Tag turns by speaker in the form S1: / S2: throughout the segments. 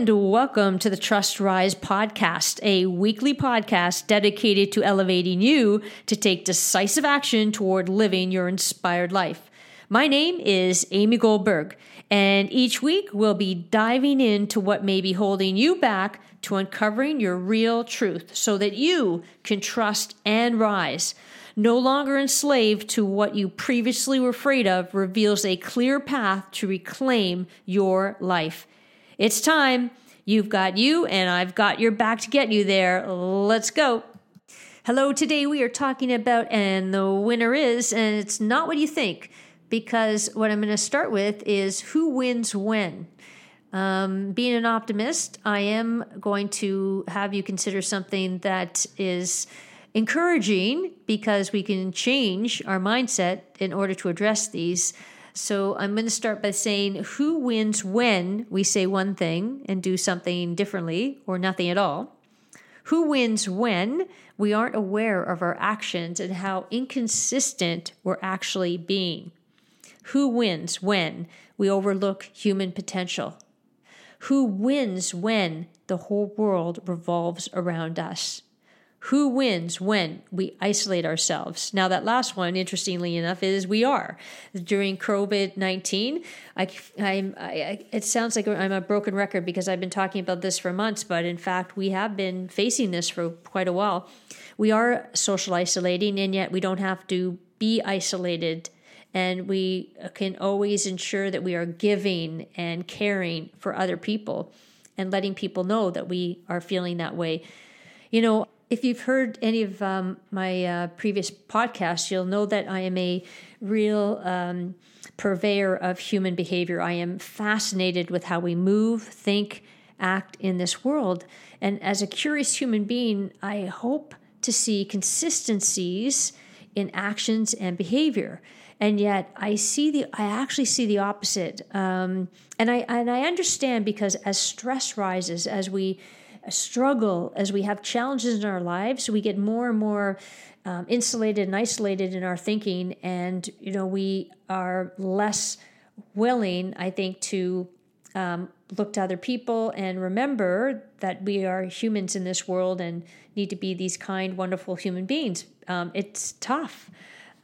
S1: and welcome to the Trust Rise podcast, a weekly podcast dedicated to elevating you to take decisive action toward living your inspired life. My name is Amy Goldberg, and each week we'll be diving into what may be holding you back to uncovering your real truth so that you can trust and rise. No longer enslaved to what you previously were afraid of reveals a clear path to reclaim your life. It's time. You've got you, and I've got your back to get you there. Let's go. Hello, today we are talking about, and the winner is, and it's not what you think, because what I'm going to start with is who wins when. Um, being an optimist, I am going to have you consider something that is encouraging because we can change our mindset in order to address these. So I'm going to start by saying who wins when we say one thing and do something differently or nothing at all. Who wins when we aren't aware of our actions and how inconsistent we're actually being. Who wins when we overlook human potential. Who wins when the whole world revolves around us who wins when we isolate ourselves? Now, that last one, interestingly enough, is we are. During COVID 19, I, I'm, I, it sounds like I'm a broken record because I've been talking about this for months, but in fact, we have been facing this for quite a while. We are social isolating, and yet we don't have to be isolated. And we can always ensure that we are giving and caring for other people and letting people know that we are feeling that way. You know, if you've heard any of um, my uh, previous podcasts, you'll know that I am a real um, purveyor of human behavior. I am fascinated with how we move, think, act in this world. And as a curious human being, I hope to see consistencies in actions and behavior. And yet, I see the I actually see the opposite. Um, and I and I understand because as stress rises, as we struggle, as we have challenges in our lives, we get more and more um, insulated and isolated in our thinking, and you know we are less willing, I think, to um, look to other people and remember that we are humans in this world and need to be these kind, wonderful human beings. Um, it's tough.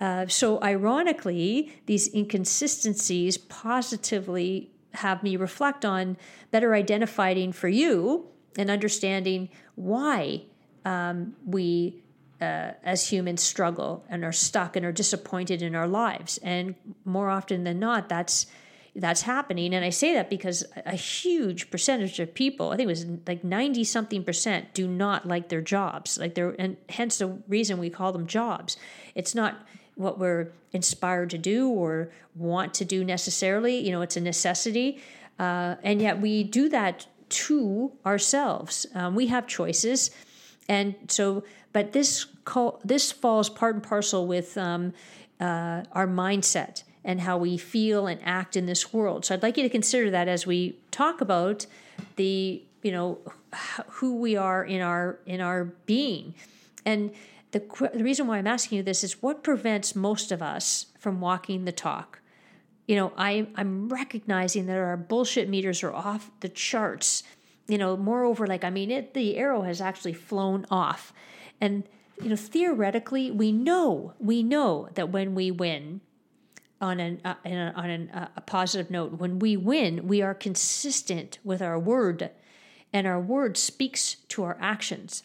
S1: Uh, so, ironically, these inconsistencies positively have me reflect on better identifying for you and understanding why um, we uh, as humans struggle and are stuck and are disappointed in our lives. And more often than not that's that's happening. And i say that because a huge percentage of people i think it was like 90 something percent do not like their jobs. Like they're and hence the reason we call them jobs. It's not what we're inspired to do or want to do necessarily. You know it's a necessity. Uh, and yet we do that to ourselves. Um, we have choices, and so, but this call, this falls part and parcel with um, uh, our mindset and how we feel and act in this world. So, I'd like you to consider that as we talk about the you know who we are in our in our being, and the the reason why I'm asking you this is what prevents most of us from walking the talk you know, I, I'm recognizing that our bullshit meters are off the charts. You know, moreover, like, I mean, it, the arrow has actually flown off. And, you know, theoretically, we know, we know that when we win, on an uh, a, on an, uh, a positive note, when we win, we are consistent with our word, and our word speaks to our actions.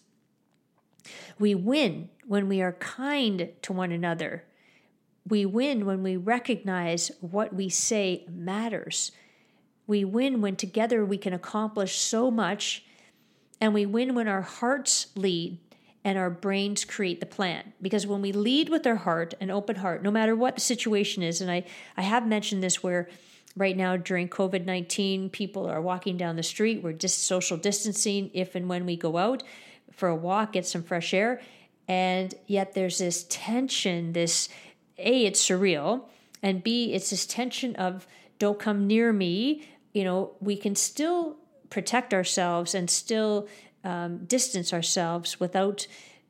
S1: We win when we are kind to one another we win when we recognize what we say matters. We win when together we can accomplish so much, and we win when our hearts lead and our brains create the plan. Because when we lead with our heart, an open heart, no matter what the situation is, and I, I have mentioned this where right now during COVID 19, people are walking down the street, we're just social distancing if and when we go out for a walk, get some fresh air. And yet there's this tension, this a, it's surreal, and B, it's this tension of don't come near me. You know, we can still protect ourselves and still um, distance ourselves without.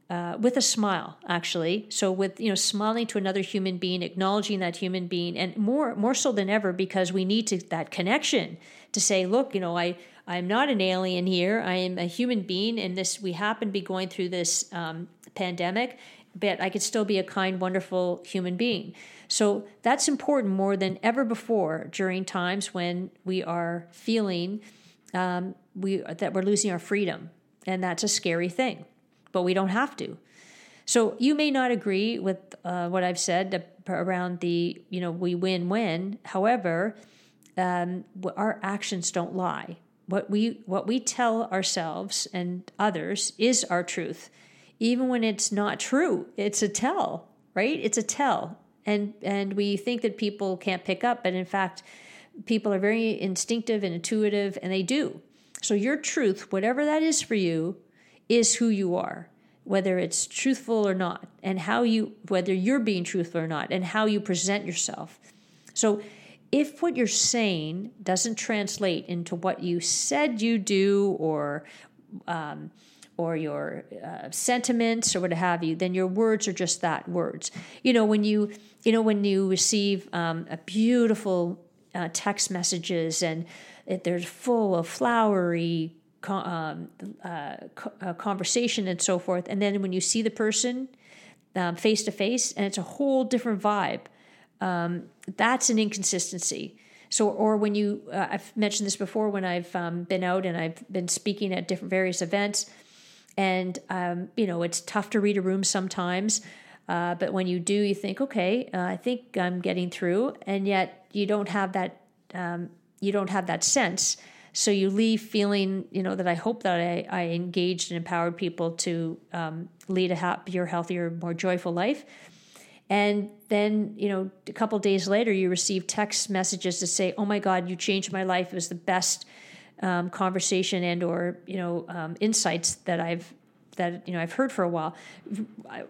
S1: Uh, with a smile, actually. So with you know, smiling to another human being, acknowledging that human being, and more more so than ever because we need to that connection to say, look, you know, I I'm not an alien here. I am a human being, and this we happen to be going through this um, pandemic, but I could still be a kind, wonderful human being. So that's important more than ever before during times when we are feeling um, we that we're losing our freedom, and that's a scary thing. But we don't have to. So you may not agree with uh, what I've said around the you know we win win. However, um, our actions don't lie. What we what we tell ourselves and others is our truth, even when it's not true. It's a tell, right? It's a tell, and and we think that people can't pick up, but in fact, people are very instinctive and intuitive, and they do. So your truth, whatever that is for you, is who you are whether it's truthful or not and how you whether you're being truthful or not and how you present yourself so if what you're saying doesn't translate into what you said you do or um, or your uh, sentiments or what have you, then your words are just that words. You know when you you know when you receive um, a beautiful uh, text messages and they're full of flowery um, uh, uh, conversation and so forth, and then when you see the person face to face, and it's a whole different vibe um, that's an inconsistency. So, or when you, uh, I've mentioned this before when I've um, been out and I've been speaking at different various events, and um, you know it's tough to read a room sometimes. Uh, but when you do, you think, okay, uh, I think I'm getting through, and yet you don't have that. Um, you don't have that sense. So you leave feeling, you know, that I hope that I, I engaged and empowered people to um, lead a happier, healthier, more joyful life. And then, you know, a couple days later, you receive text messages to say, "Oh my God, you changed my life. It was the best um, conversation and or you know um, insights that I've that you know I've heard for a while.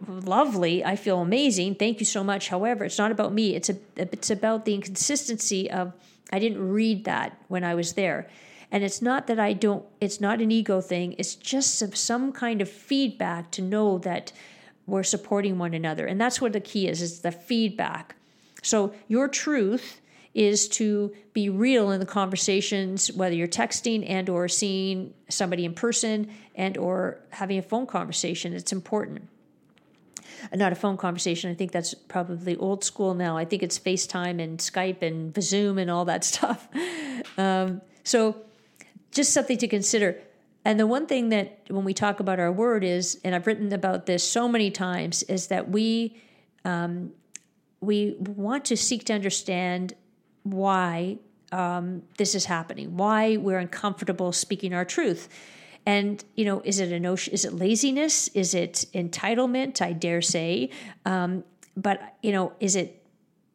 S1: Lovely. I feel amazing. Thank you so much. However, it's not about me. It's a it's about the inconsistency of I didn't read that when I was there. And it's not that I don't, it's not an ego thing. It's just some, some kind of feedback to know that we're supporting one another. And that's what the key is, is the feedback. So your truth is to be real in the conversations whether you're texting and or seeing somebody in person and or having a phone conversation. It's important. Not a phone conversation. I think that's probably old school now. I think it's facetime and skype and zoom and all that stuff. Um, so just something to consider. And the one thing that when we talk about our word is, and I've written about this so many times, is that we um, we want to seek to understand why um, this is happening, why we're uncomfortable speaking our truth. And you know, is it a notion? Is it laziness? Is it entitlement? I dare say. Um, but you know, is it?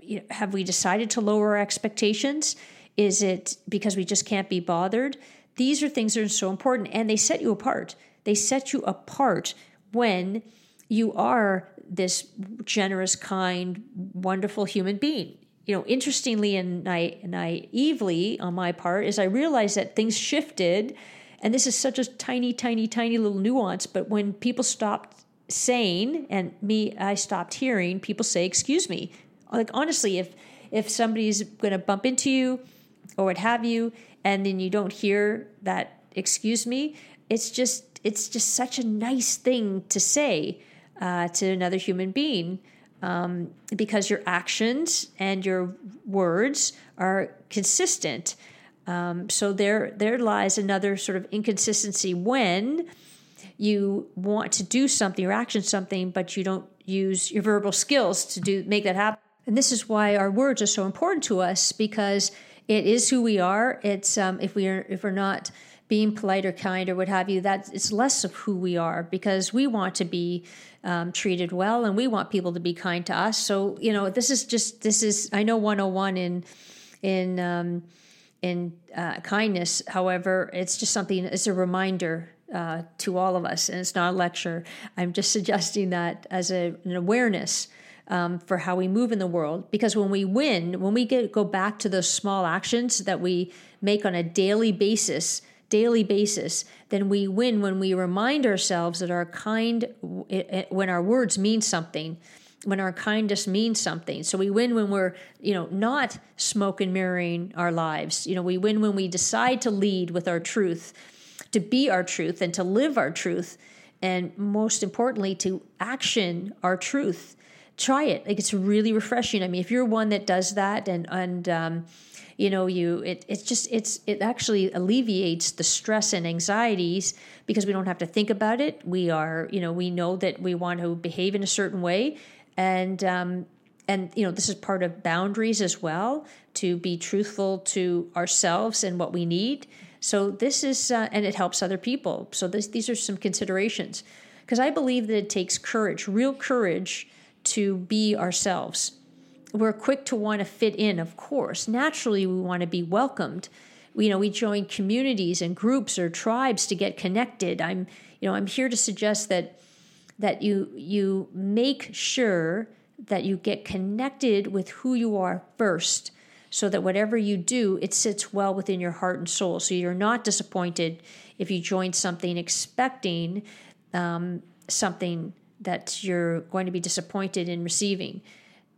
S1: You know, have we decided to lower our expectations? Is it because we just can't be bothered? These are things that are so important and they set you apart. They set you apart when you are this generous, kind, wonderful human being. You know, interestingly and na- naively on my part, is I realized that things shifted, and this is such a tiny, tiny, tiny little nuance. But when people stopped saying, and me, I stopped hearing people say, "Excuse me," like honestly, if if somebody's going to bump into you or what have you, and then you don't hear that excuse me it's just it's just such a nice thing to say uh, to another human being um, because your actions and your words are consistent um, so there there lies another sort of inconsistency when you want to do something or action something but you don't use your verbal skills to do make that happen and this is why our words are so important to us because it is who we are. It's um, if we are if we're not being polite or kind or what have you, that it's less of who we are because we want to be um, treated well and we want people to be kind to us. So you know, this is just this is I know 101 in in um, in uh, kindness. However, it's just something. It's a reminder uh, to all of us, and it's not a lecture. I'm just suggesting that as a, an awareness um, for how we move in the world. Because when we win, when we get, go back to those small actions that we make on a daily basis, daily basis, then we win when we remind ourselves that our kind, when our words mean something, when our kindness means something. So we win when we're, you know, not smoke and mirroring our lives. You know, we win when we decide to lead with our truth, to be our truth and to live our truth, and most importantly, to action our truth. Try it. Like it's really refreshing. I mean, if you're one that does that and and um, you know you it it's just it's it actually alleviates the stress and anxieties because we don't have to think about it. We are you know we know that we want to behave in a certain way. And um, and you know this is part of boundaries as well to be truthful to ourselves and what we need. So this is uh, and it helps other people. So this, these are some considerations. Because i believe that it takes courage real courage to be ourselves we're quick to want to fit in of course. Naturally we want to be welcomed. You know we join communities and groups or tribes to get connected. I'm you know i'm here to suggest that that you you make sure that you get connected with who you are first so that whatever you do it sits well within your heart and soul. So you're not disappointed if you join something expecting um, something that you're going to be disappointed in receiving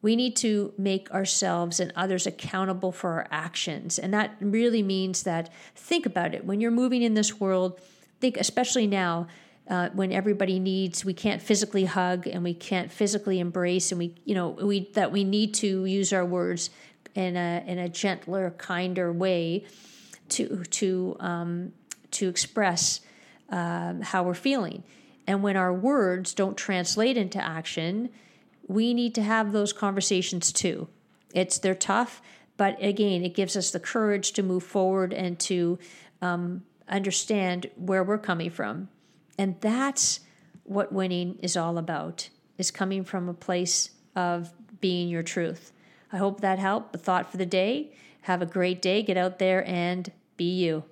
S1: we need to make ourselves and others accountable for our actions. And that really means that think about it. When you're moving in this world think especially now uh, when everybody needs we can't physically hug and we can't physically embrace and we you know we that we need to use our words in a in a gentler kinder way to to um, to express um, how we're feeling. And when our words don't translate into action we need to have those conversations too it's they're tough but again it gives us the courage to move forward and to um, understand where we're coming from and that's what winning is all about, is coming from a place of being your truth. I hope that helped. A thought for the day. Have a great day. Get out there and be you.